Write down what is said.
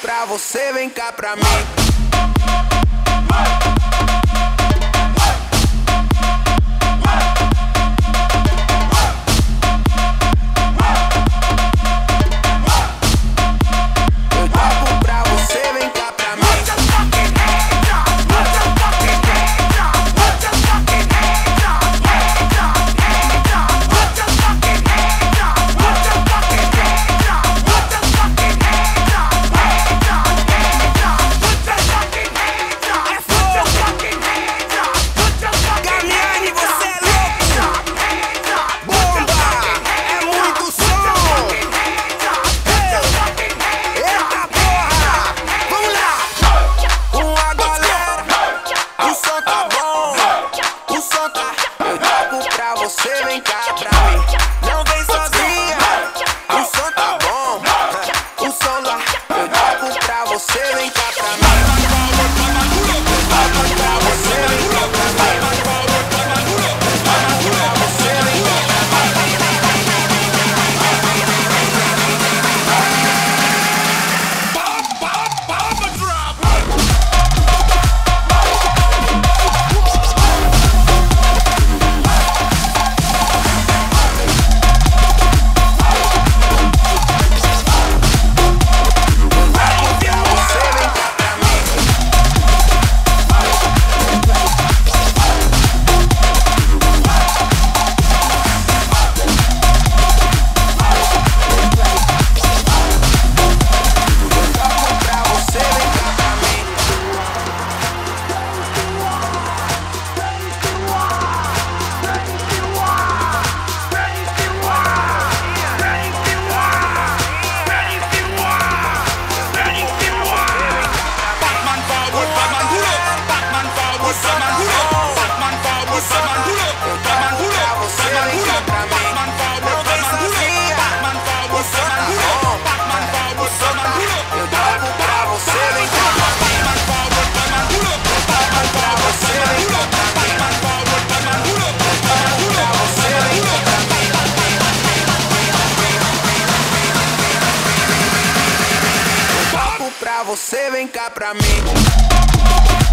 pra você, vem cá pra mim. você vem cá pra mim. Não vem sozinha, o som tá bom. O som lá, eu digo pra você vem cá pra mim. Pra você vem cá pra mim. você vem cá pra mim.